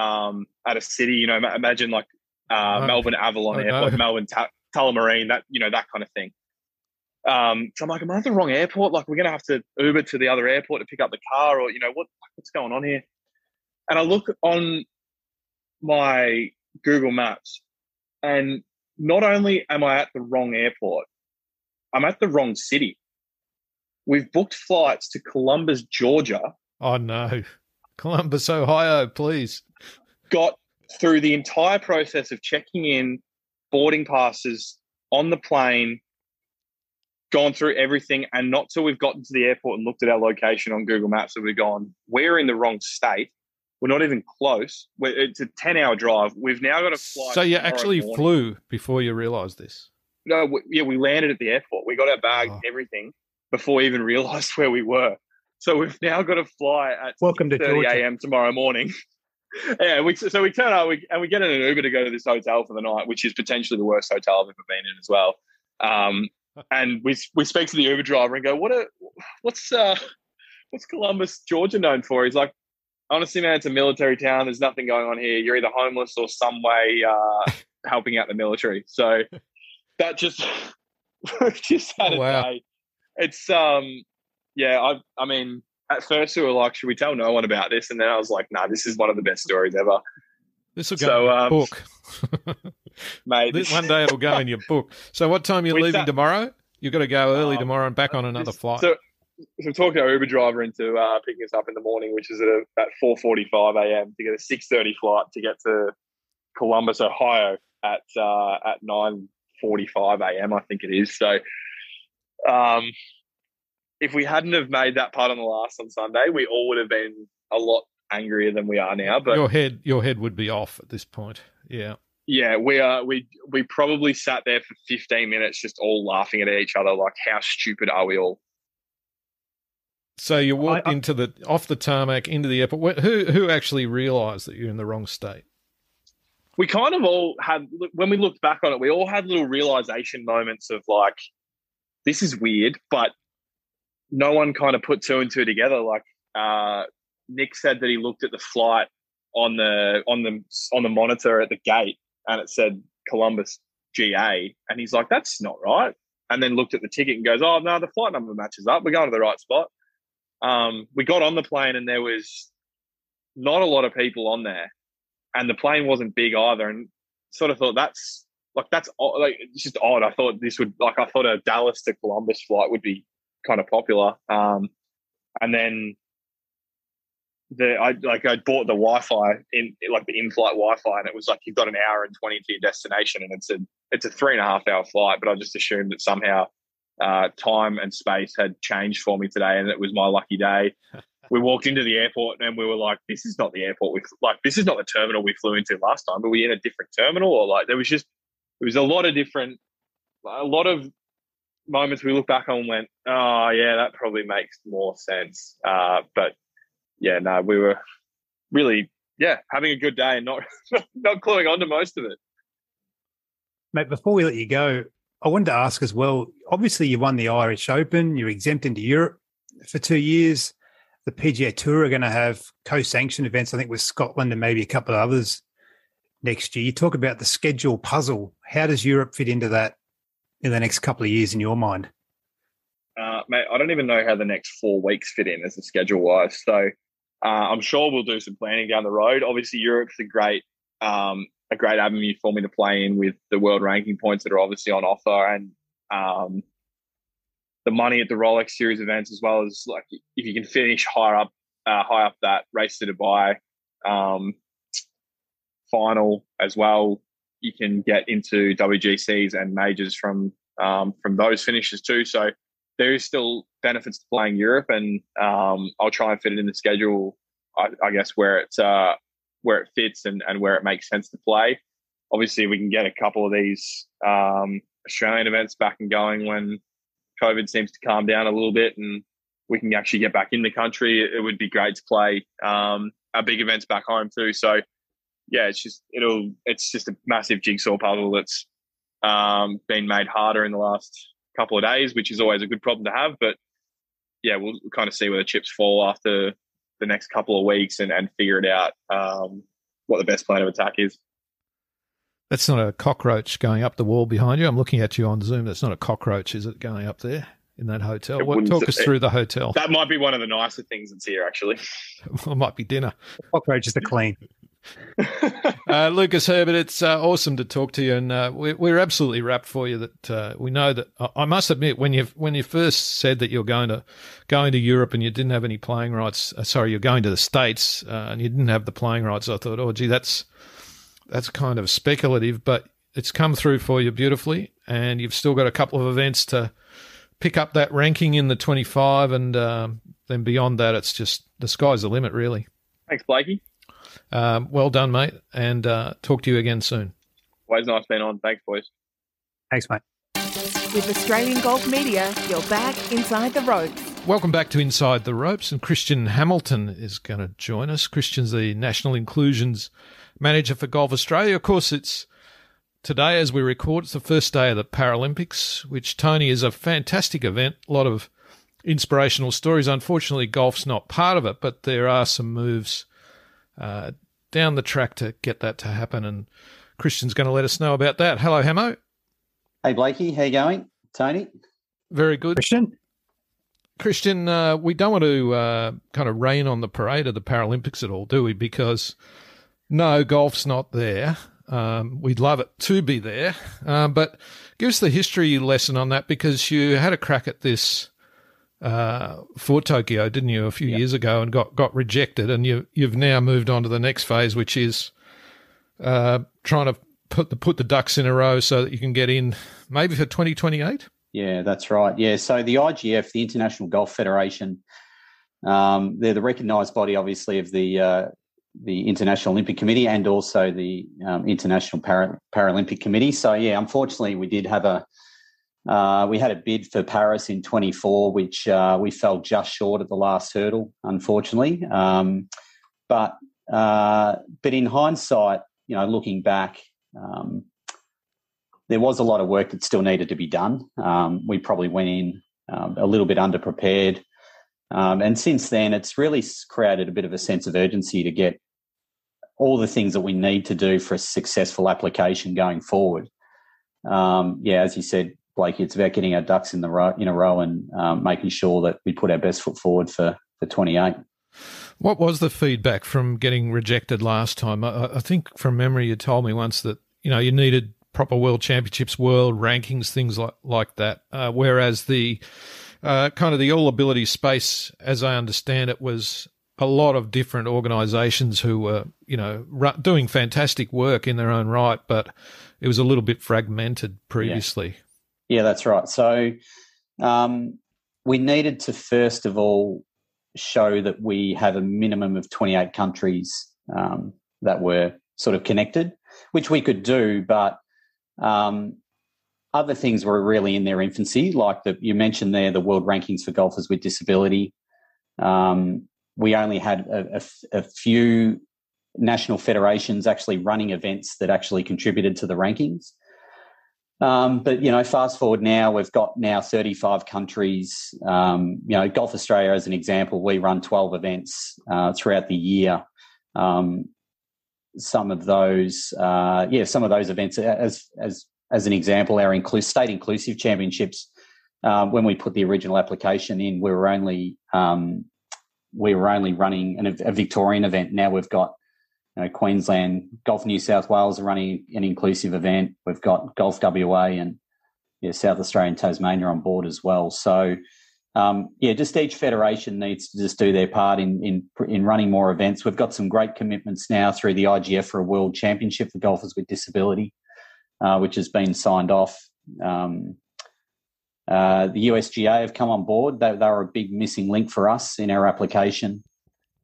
um, at a city. You know, imagine like uh, oh, Melbourne Avalon Airport, Melbourne Ta- Tullamarine, that you know that kind of thing. Um, so I'm like, am I at the wrong airport? Like, we're gonna have to Uber to the other airport to pick up the car, or you know, what what's going on here? And I look on my Google Maps, and not only am I at the wrong airport, I'm at the wrong city. We've booked flights to Columbus, Georgia. Oh no. Columbus, Ohio, please. Got through the entire process of checking in, boarding passes on the plane, gone through everything, and not till we've gotten to the airport and looked at our location on Google Maps that we've gone, we're in the wrong state. We're not even close. We're, it's a 10 hour drive. We've now got to fly. So you actually morning. flew before you realized this? No, we, yeah, we landed at the airport. We got our bags, oh. everything, before we even realized where we were. So we've now got to fly at welcome to 30 a.m. tomorrow morning. yeah, we, so we turn up we, and we get in an Uber to go to this hotel for the night, which is potentially the worst hotel I've ever been in as well. Um, and we we speak to the Uber driver and go, "What a what's uh, what's Columbus, Georgia known for?" He's like, "Honestly, man, it's a military town. There's nothing going on here. You're either homeless or some way uh, helping out the military." So that just just had oh, wow. a day. It's um yeah, I I mean, at first we were like, should we tell no one about this? And then I was like, nah, this is one of the best stories ever. This will go so, in your um, book. mate. This, one day it'll go in your book. So what time are you leaving tomorrow? You've got to go early um, tomorrow and back on another this, flight. So, so I'm talking our Uber driver into uh, picking us up in the morning, which is at about 4:45 a.m. to get a 6:30 flight to get to Columbus, Ohio at uh, at 9:45 a.m. I think it is. So, um, if we hadn't have made that putt on the last on Sunday, we all would have been a lot angrier than we are now. But your head, your head would be off at this point. Yeah, yeah. We are. We we probably sat there for fifteen minutes, just all laughing at each other, like how stupid are we all? So you walked I, I, into the off the tarmac into the airport. Who who actually realised that you're in the wrong state? We kind of all had when we looked back on it. We all had little realization moments of like, this is weird, but no one kind of put two and two together. Like uh, Nick said that he looked at the flight on the on the on the monitor at the gate, and it said Columbus GA, and he's like, "That's not right." And then looked at the ticket and goes, "Oh no, the flight number matches up. We're going to the right spot." Um, we got on the plane, and there was not a lot of people on there, and the plane wasn't big either. And sort of thought that's like that's like it's just odd. I thought this would like I thought a Dallas to Columbus flight would be kind of popular. Um, and then the I like I bought the Wi-Fi in like the in-flight Wi-Fi, and it was like you've got an hour and twenty to your destination, and it's a it's a three and a half hour flight. But I just assumed that somehow uh, time and space had changed for me today, and it was my lucky day. we walked into the airport and we were like, "This is not the airport we like. This is not the terminal we flew into last time. But we in a different terminal, or like there was just it was a lot of different, a lot of moments we look back on and went, "Oh yeah, that probably makes more sense." Uh, but yeah, no, we were really yeah having a good day and not not cluing on to most of it. Mate, before we let you go, I wanted to ask as well. Obviously, you won the Irish Open. You're exempt into Europe for two years. The PGA Tour are going to have co-sanctioned events. I think with Scotland and maybe a couple of others next year. You talk about the schedule puzzle. How does Europe fit into that in the next couple of years in your mind? Uh, mate, I don't even know how the next four weeks fit in as a schedule wise. So uh, I'm sure we'll do some planning down the road. Obviously, Europe's a great um, a great avenue for me to play in with the world ranking points that are obviously on offer and um, the money at the Rolex Series events, as well as like if you can finish higher up, uh, high up that race to Dubai um, final as well, you can get into WGCs and majors from um, from those finishes too. So there is still benefits to playing Europe, and um, I'll try and fit it in the schedule. I, I guess where it's uh, where it fits and, and where it makes sense to play. Obviously, we can get a couple of these um, Australian events back and going when COVID seems to calm down a little bit and we can actually get back in the country. It would be great to play um, our big events back home too. So yeah, it's just it'll it's just a massive jigsaw puzzle that's um, been made harder in the last couple of days, which is always a good problem to have. But yeah, we'll kind of see where the chips fall after the next couple of weeks and, and figure it out um, what the best plan of attack is. That's not a cockroach going up the wall behind you. I'm looking at you on Zoom. That's not a cockroach, is it, going up there in that hotel? What, talk us through the hotel. That might be one of the nicer things that's here, actually. it might be dinner. Cockroaches are clean. uh, Lucas Herbert, it's uh, awesome to talk to you, and uh, we're, we're, absolutely rapt for you. That uh, we know that I must admit, when you when you first said that you're going to going to Europe and you didn't have any playing rights, uh, sorry, you're going to the States uh, and you didn't have the playing rights. I thought, oh, gee, that's that's kind of speculative, but it's come through for you beautifully, and you've still got a couple of events to pick up that ranking in the 25, and um, then beyond that, it's just the sky's the limit, really. Thanks, Blakey. Um, well done, mate, and uh, talk to you again soon. Always nice being on. Thanks, boys. Thanks, mate. With Australian Golf Media, you're back inside the ropes. Welcome back to Inside the Ropes, and Christian Hamilton is going to join us. Christian's the National Inclusions Manager for Golf Australia. Of course, it's today as we record, it's the first day of the Paralympics, which, Tony, is a fantastic event. A lot of inspirational stories. Unfortunately, golf's not part of it, but there are some moves uh, down the track to get that to happen. And Christian's going to let us know about that. Hello, Hamo. Hey, Blakey. How you going? Tony? Very good. Christian? Christian, uh, we don't want to uh, kind of rain on the parade of the Paralympics at all, do we? Because no, golf's not there. Um, we'd love it to be there. Um, but give us the history lesson on that because you had a crack at this uh, for Tokyo, didn't you, a few yep. years ago, and got, got rejected, and you you've now moved on to the next phase, which is uh, trying to put the put the ducks in a row so that you can get in maybe for twenty twenty eight. Yeah, that's right. Yeah, so the IGF, the International Golf Federation, um, they're the recognised body, obviously, of the uh, the International Olympic Committee and also the um, International Para- Paralympic Committee. So yeah, unfortunately, we did have a uh, we had a bid for Paris in 24, which uh, we fell just short at the last hurdle, unfortunately. Um, but uh, but in hindsight, you know, looking back, um, there was a lot of work that still needed to be done. Um, we probably went in um, a little bit underprepared. Um, and since then, it's really created a bit of a sense of urgency to get all the things that we need to do for a successful application going forward. Um, yeah, as you said, Blake, it's about getting our ducks in the row in a row and um, making sure that we put our best foot forward for for 28. What was the feedback from getting rejected last time? I, I think from memory, you told me once that you know you needed proper world championships, world rankings, things like like that. Uh, whereas the uh, kind of the all ability space, as I understand it, was a lot of different organisations who were, you know, doing fantastic work in their own right, but it was a little bit fragmented previously. Yeah, that's right. So um, we needed to first of all show that we have a minimum of 28 countries um, that were sort of connected, which we could do, but um, other things were really in their infancy, like the, you mentioned there the world rankings for golfers with disability. Um, we only had a, a, a, few national federations actually running events that actually contributed to the rankings. Um, but you know, fast forward now, we've got now 35 countries. Um, you know, Golf Australia, as an example, we run 12 events uh, throughout the year. Um, some of those, uh, yeah, some of those events, as as as an example, our state inclusive championships. Uh, when we put the original application in, we were only um, we were only running an, a Victorian event. Now we've got you know, Queensland, Golf New South Wales are running an inclusive event. We've got Golf WA and yeah, South Australia and Tasmania on board as well. So um, yeah, just each federation needs to just do their part in, in in running more events. We've got some great commitments now through the IGF for a World Championship for golfers with disability, uh, which has been signed off. Um, uh, the USGA have come on board. They, they were a big missing link for us in our application,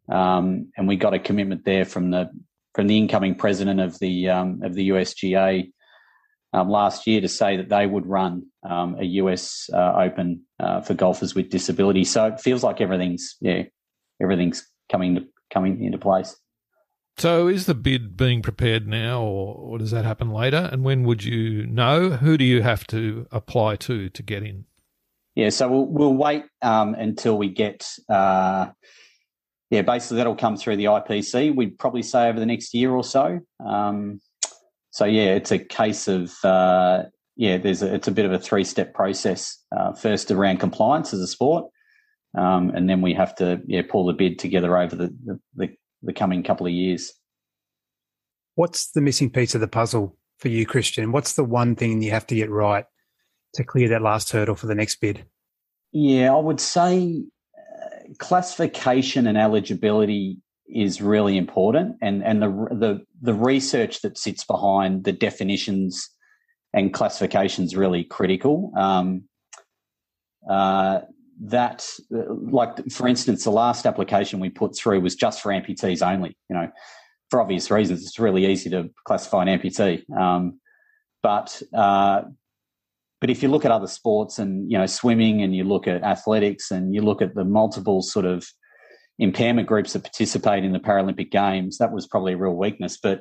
um, and we got a commitment there from the from the incoming president of the um, of the USGA um, last year to say that they would run um, a US uh, Open uh, for golfers with disability. So it feels like everything's yeah everything's coming to, coming into place. So is the bid being prepared now, or, or does that happen later? And when would you know? Who do you have to apply to to get in? Yeah, so we'll, we'll wait um, until we get. Uh, yeah, basically that'll come through the IPC. We'd probably say over the next year or so. Um, so yeah, it's a case of uh, yeah, there's a, it's a bit of a three step process. Uh, first around compliance as a sport, um, and then we have to yeah pull the bid together over the, the, the, the coming couple of years. What's the missing piece of the puzzle for you, Christian? What's the one thing you have to get right to clear that last hurdle for the next bid? Yeah, I would say classification and eligibility is really important, and and the the the research that sits behind the definitions and classifications really critical. Um, uh, that, like for instance, the last application we put through was just for amputees only. You know, for obvious reasons, it's really easy to classify an amputee. Um, but uh, but if you look at other sports and you know swimming, and you look at athletics, and you look at the multiple sort of impairment groups that participate in the Paralympic Games, that was probably a real weakness. But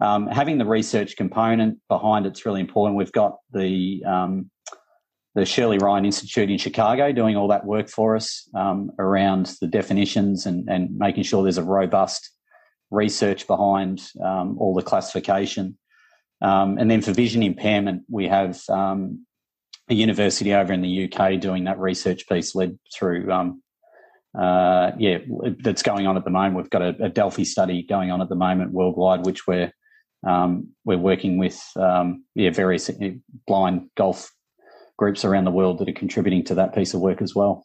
um, having the research component behind it's really important. We've got the um, the Shirley Ryan Institute in Chicago doing all that work for us um, around the definitions and, and making sure there's a robust research behind um, all the classification. Um, and then for vision impairment, we have um, a university over in the UK doing that research piece led through uh, yeah, that's going on at the moment. We've got a, a, Delphi study going on at the moment worldwide, which we're um, we're working with um, yeah various uh, blind golf groups around the world that are contributing to that piece of work as well.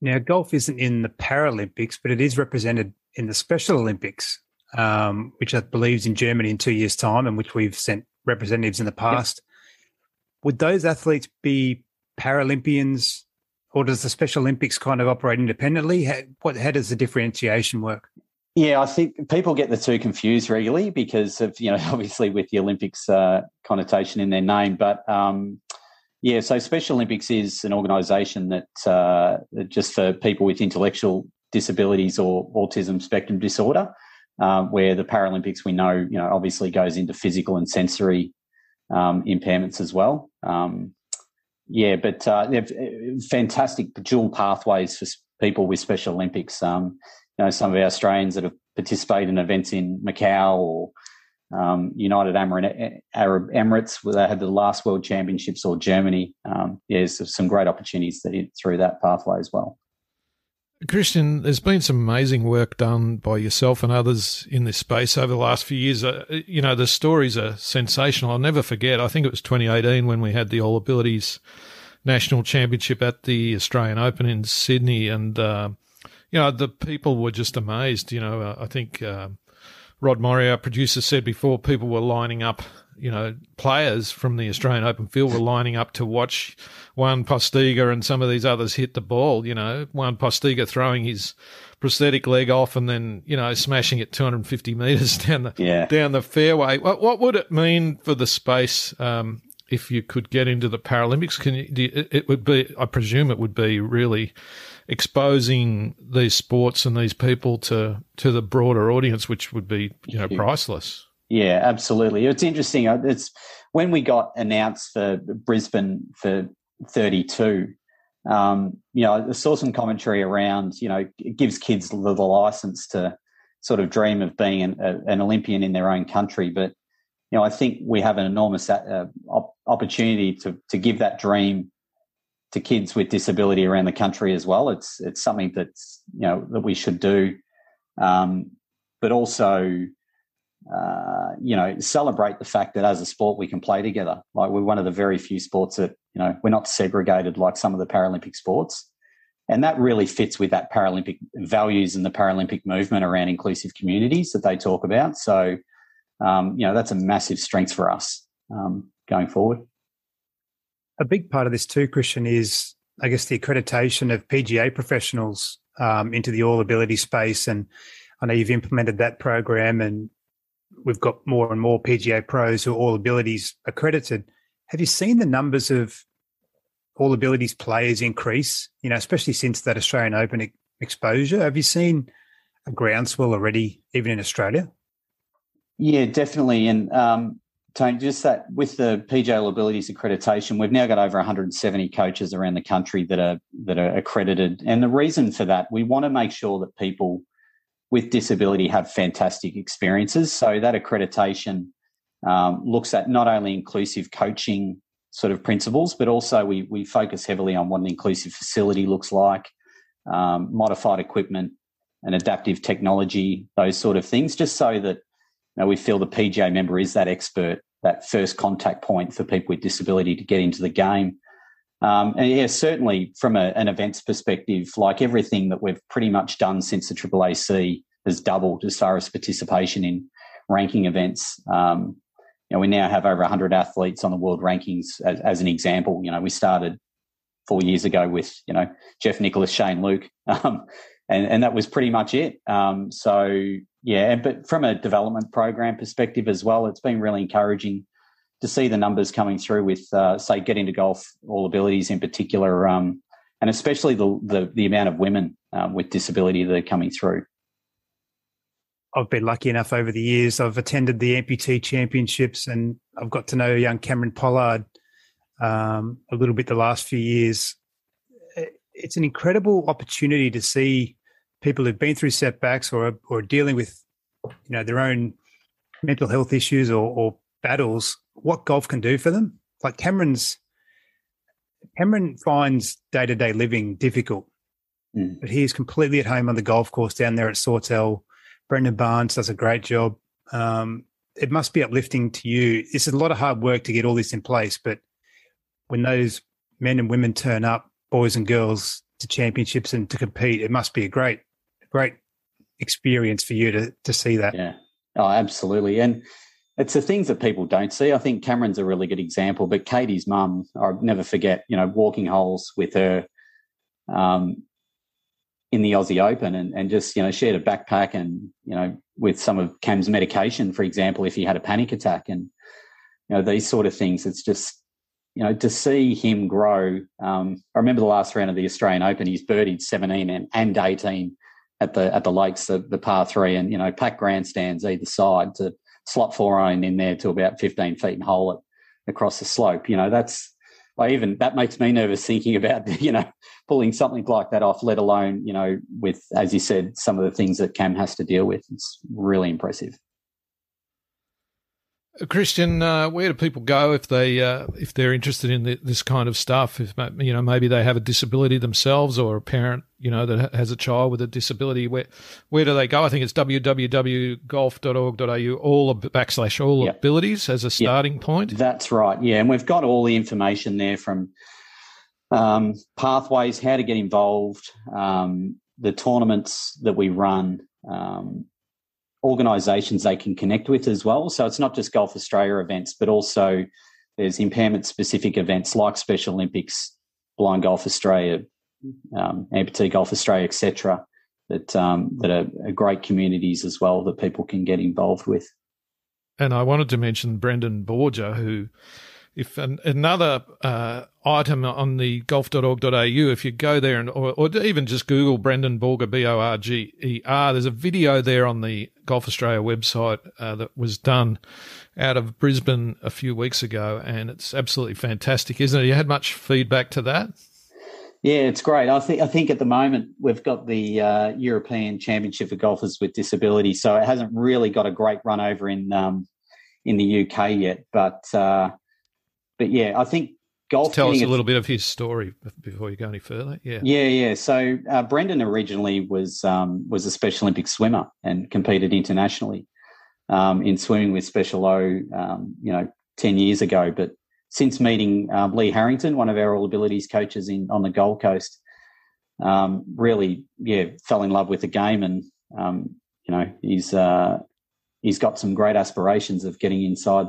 Now, golf isn't in the Paralympics, but it is represented in the Special Olympics, um, which I believe is in Germany in two years' time, and which we've sent representatives in the past. Would those athletes be Paralympians or does the Special Olympics kind of operate independently? How, what, how does the differentiation work? Yeah, I think people get the two confused regularly because of you know obviously with the Olympics uh, connotation in their name, but um, yeah, so Special Olympics is an organisation that uh, just for people with intellectual disabilities or autism spectrum disorder, uh, where the Paralympics we know you know obviously goes into physical and sensory um, impairments as well. Um, yeah, but uh, fantastic dual pathways for people with Special Olympics. Um, you know, some of our Australians that have participated in events in Macau or um, United Arab Emirates, where they had the last World Championships, or Germany. Um, yeah, there's some great opportunities that, through that pathway as well. Christian, there's been some amazing work done by yourself and others in this space over the last few years. Uh, you know, the stories are sensational. I'll never forget. I think it was 2018 when we had the All Abilities National Championship at the Australian Open in Sydney, and uh, you know, the people were just amazed. You know, uh, I think uh, Rod Murray, our producer, said before people were lining up. You know, players from the Australian Open field were lining up to watch Juan Postigo and some of these others hit the ball. You know, Juan Postigo throwing his prosthetic leg off and then you know smashing it 250 meters down the yeah. down the fairway. What what would it mean for the space um, if you could get into the Paralympics? Can you, it would be? I presume it would be really exposing these sports and these people to to the broader audience, which would be you know priceless. Yeah, absolutely. It's interesting. Uh, it's when we got announced for Brisbane for 32 um, you know, I saw some commentary around, you know, it gives kids the, license to sort of dream of being an, a, an, Olympian in their own country. But, you know, I think we have an enormous uh, op- opportunity to, to give that dream to kids with disability around the country as well. It's, it's something that's, you know, that we should do. Um, but also, uh, you know, celebrate the fact that as a sport we can play together. Like we're one of the very few sports that you know we're not segregated like some of the Paralympic sports, and that really fits with that Paralympic values and the Paralympic movement around inclusive communities that they talk about. So, um, you know, that's a massive strength for us um, going forward. A big part of this too, Christian, is I guess the accreditation of PGA professionals um, into the all ability space and. I know you've implemented that program and we've got more and more PGA pros who are all abilities accredited. Have you seen the numbers of all abilities players increase? You know, especially since that Australian Open exposure. Have you seen a groundswell already, even in Australia? Yeah, definitely. And um, Tony, just that with the PGA All Abilities accreditation, we've now got over 170 coaches around the country that are that are accredited. And the reason for that, we want to make sure that people with disability have fantastic experiences. So that accreditation um, looks at not only inclusive coaching sort of principles, but also we we focus heavily on what an inclusive facility looks like, um, modified equipment, and adaptive technology, those sort of things, just so that you know, we feel the PGA member is that expert, that first contact point for people with disability to get into the game. Um, and yeah, certainly from a, an events perspective, like everything that we've pretty much done since the AAAC has doubled as far as participation in ranking events. Um, you know, we now have over 100 athletes on the world rankings as, as, an example. You know, we started four years ago with, you know, Jeff Nicholas, Shane Luke, um, and, and that was pretty much it. Um, so, yeah, but from a development program perspective as well, it's been really encouraging to see the numbers coming through with, uh, say, getting to golf all abilities in particular, um, and especially the, the, the amount of women um, with disability that are coming through. I've been lucky enough over the years. I've attended the amputee championships, and I've got to know young Cameron Pollard um, a little bit the last few years. It's an incredible opportunity to see people who've been through setbacks or or dealing with you know their own mental health issues or, or battles what golf can do for them. Like Cameron's, Cameron finds day to day living difficult, mm. but he is completely at home on the golf course down there at Sawtell. Brendan Barnes does a great job. Um, it must be uplifting to you. It's a lot of hard work to get all this in place, but when those men and women turn up, boys and girls, to championships and to compete, it must be a great, great experience for you to to see that. Yeah. Oh, absolutely. And it's the things that people don't see. I think Cameron's a really good example, but Katie's mum, I'll never forget, you know, walking holes with her um, in the Aussie Open and, and just, you know, shared a backpack and, you know, with some of Cam's medication, for example, if he had a panic attack and, you know, these sort of things. It's just, you know, to see him grow. Um, I remember the last round of the Australian Open, he's birdied 17 and, and 18 at the at the lakes, the, the par three, and, you know, packed grandstands either side to slot four iron in there to about 15 feet and hole it across the slope. You know, that's, I even, that makes me nervous thinking about, you know, pulling something like that off, let alone, you know, with, as you said, some of the things that Cam has to deal with. It's really impressive. Christian, uh, where do people go if they uh, if they're interested in the, this kind of stuff? If you know maybe they have a disability themselves or a parent you know that has a child with a disability, where where do they go? I think it's www.golf.org.au all backslash all yep. abilities as a starting yep. point. That's right. Yeah, and we've got all the information there from um, pathways, how to get involved. Um, the tournaments that we run, um, organisations they can connect with as well. So it's not just Golf Australia events, but also there's impairment specific events like Special Olympics, Blind Golf Australia, um, Amputee Golf Australia, etc. That um, that are, are great communities as well that people can get involved with. And I wanted to mention Brendan Borger, who if an, another uh, item on the golf.org.au, if you go there and or, or even just Google Brendan Borger, B O R G E R, there's a video there on the Golf Australia website uh, that was done out of Brisbane a few weeks ago, and it's absolutely fantastic, isn't it? You had much feedback to that? Yeah, it's great. I think I think at the moment we've got the uh, European Championship for golfers with disability, so it hasn't really got a great run over in um, in the UK yet, but uh, but yeah, I think golf. Tell us a little bit of his story before you go any further. Yeah, yeah, yeah. So uh, Brendan originally was um, was a Special Olympic swimmer and competed internationally um, in swimming with Special O, um, you know, ten years ago. But since meeting um, Lee Harrington, one of our All Abilities coaches in on the Gold Coast, um, really, yeah, fell in love with the game, and um, you know, he's uh, he's got some great aspirations of getting inside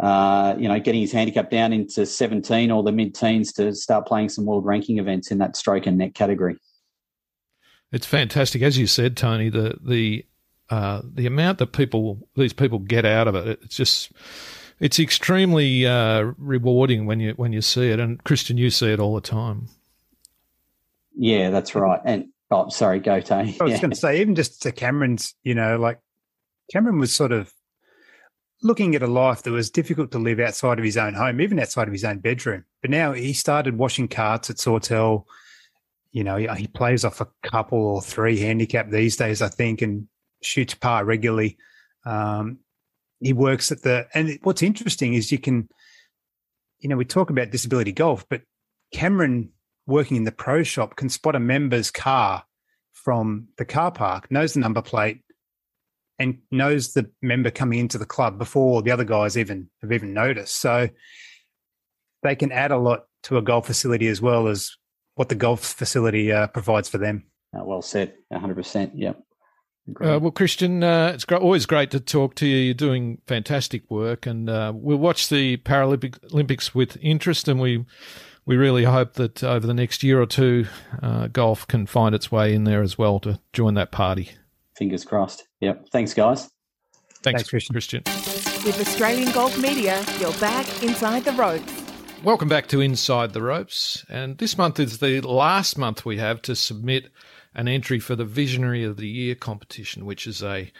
uh, you know, getting his handicap down into 17 or the mid teens to start playing some world ranking events in that stroke and net category. It's fantastic, as you said, Tony. The the uh, the amount that people these people get out of it, it's just it's extremely uh, rewarding when you when you see it. And Christian, you see it all the time. Yeah, that's right. And oh, sorry, go Tony. I was yeah. going to say, even just to Cameron's, you know, like Cameron was sort of looking at a life that was difficult to live outside of his own home, even outside of his own bedroom. But now he started washing carts at Sawtell. You know, he plays off a couple or three handicap these days, I think, and shoots par regularly. Um, he works at the, and what's interesting is you can, you know, we talk about disability golf, but Cameron working in the pro shop can spot a member's car from the car park, knows the number plate, and knows the member coming into the club before the other guys even have even noticed. So they can add a lot to a golf facility as well as what the golf facility uh, provides for them. Uh, well said, 100%. Yeah. Uh, well, Christian, uh, it's great, always great to talk to you. You're doing fantastic work, and uh, we'll watch the Paralympic Olympics with interest. And we we really hope that over the next year or two, uh, golf can find its way in there as well to join that party. Fingers crossed. Yep. Thanks, guys. Thanks, Thanks Christian. Christian. With Australian Golf Media, you're back inside the ropes. Welcome back to Inside the Ropes. And this month is the last month we have to submit an entry for the Visionary of the Year competition, which is a,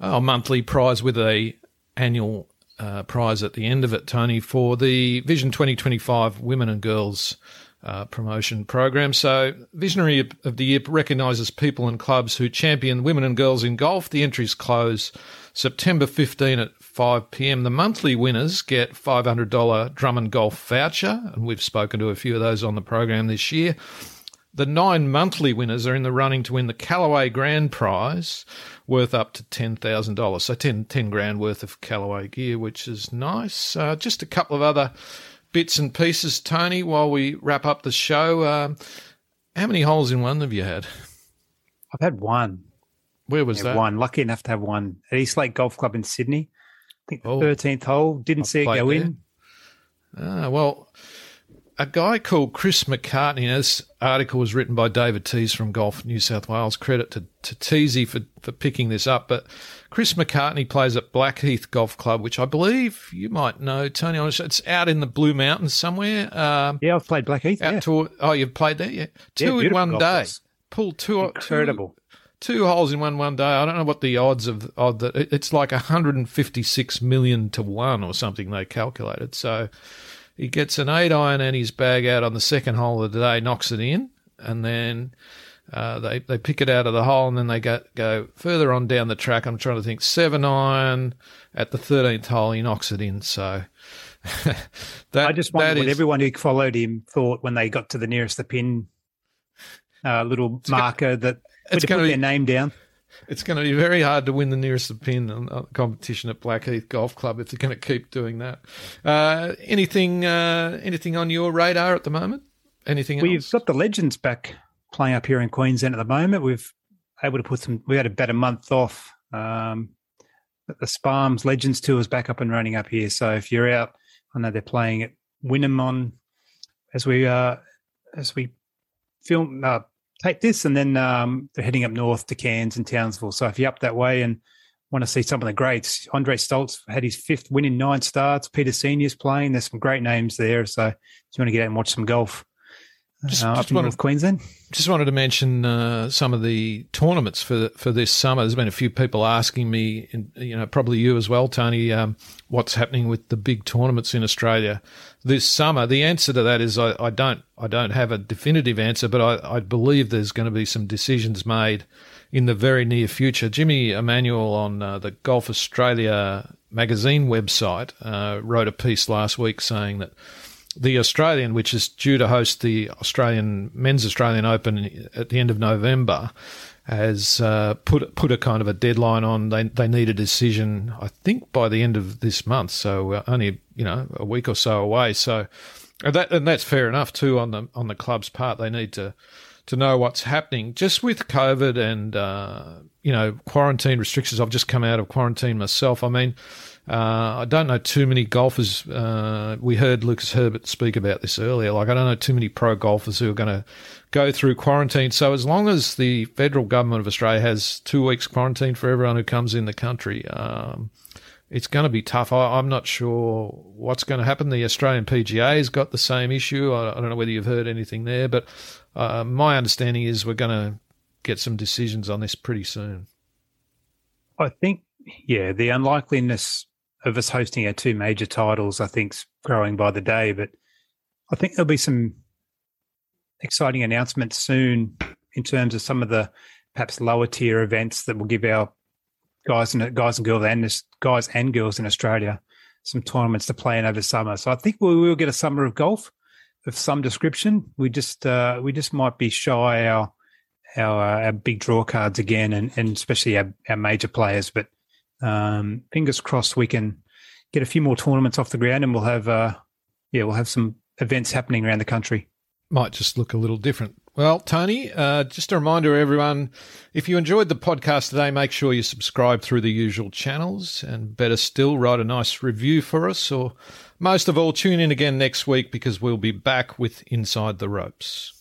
a monthly prize with a annual uh, prize at the end of it, Tony, for the Vision 2025 Women and Girls uh, promotion program. So, Visionary of the Year recognises people and clubs who champion women and girls in golf. The entries close September 15 at 5 pm. The monthly winners get $500 Drummond Golf voucher, and we've spoken to a few of those on the program this year. The nine monthly winners are in the running to win the Callaway Grand Prize, worth up to $10,000. So 10, 10 grand worth of Callaway gear, which is nice. Uh, just a couple of other bits and pieces, Tony, while we wrap up the show. Um, how many holes in one have you had? I've had one. Where was that? One. Lucky enough to have one at Eastlake Golf Club in Sydney. I think the oh, 13th hole. Didn't I've see it go there. in. Ah, well, a guy called Chris McCartney. This article was written by David Tees from Golf New South Wales. Credit to, to Teesy for, for picking this up. But Chris McCartney plays at Blackheath Golf Club, which I believe you might know, Tony. It's out in the Blue Mountains somewhere. Um, yeah, I've played Blackheath. Out yeah. to, oh, you've played there? Yeah. Two yeah, in one day. Two. Incredible. Two, two holes in one one day. I don't know what the odds of odd that it's like 156 million to one or something they calculated. So he gets an eight iron and his bag out on the second hole of the day, knocks it in, and then uh, they they pick it out of the hole, and then they go go further on down the track. I'm trying to think seven iron at the thirteenth hole, he knocks it in. So. that, I just wonder what is, everyone who followed him thought when they got to the nearest the pin uh, little marker that it's going to put their name down. It's going to be very hard to win the nearest pin on the competition at Blackheath Golf Club if they're going to keep doing that. Uh, anything, uh, anything on your radar at the moment? Anything? We've got the legends back playing up here in Queensland at the moment. We've able to put some. We had about a month off. Um, the Sparms Legends Tour is back up and running up here. So if you're out, I know they're playing at Wynnum on as we uh, as we film uh, tape this, and then um, they're heading up north to Cairns and Townsville. So if you're up that way and want to see some of the greats, Andre Stoltz had his fifth win in nine starts. Peter Senior's playing. There's some great names there. So if you want to get out and watch some golf, just, uh, just wanted, Queensland. Just wanted to mention uh, some of the tournaments for for this summer. There's been a few people asking me, and you know, probably you as well, Tony, um, what's happening with the big tournaments in Australia this summer. The answer to that is I, I don't I don't have a definitive answer, but I, I believe there's going to be some decisions made in the very near future. Jimmy Emanuel on uh, the Golf Australia magazine website uh, wrote a piece last week saying that the Australian, which is due to host the Australian Men's Australian Open at the end of November, has uh, put put a kind of a deadline on. They they need a decision, I think, by the end of this month. So only you know a week or so away. So and that and that's fair enough too on the on the club's part. They need to to know what's happening. Just with COVID and uh, you know quarantine restrictions, I've just come out of quarantine myself. I mean uh, I don't know too many golfers. Uh, we heard Lucas Herbert speak about this earlier. Like, I don't know too many pro golfers who are going to go through quarantine. So, as long as the federal government of Australia has two weeks quarantine for everyone who comes in the country, um, it's going to be tough. I, am not sure what's going to happen. The Australian PGA has got the same issue. I, I don't know whether you've heard anything there, but uh, my understanding is we're going to get some decisions on this pretty soon. I think, yeah, the unlikeliness of us hosting our two major titles, I think, is growing by the day. But I think there'll be some exciting announcements soon in terms of some of the perhaps lower tier events that will give our guys and guys and girls and guys and girls in Australia some tournaments to play in over summer. So I think we will get a summer of golf of some description. We just uh, we just might be shy our our, uh, our big draw cards again, and, and especially our, our major players. But um, fingers crossed we can get a few more tournaments off the ground, and we'll have uh, yeah, we'll have some events happening around the country. Might just look a little different. Well, Tony, uh, just a reminder, everyone, if you enjoyed the podcast today, make sure you subscribe through the usual channels, and better still, write a nice review for us, or most of all, tune in again next week because we'll be back with Inside the Ropes.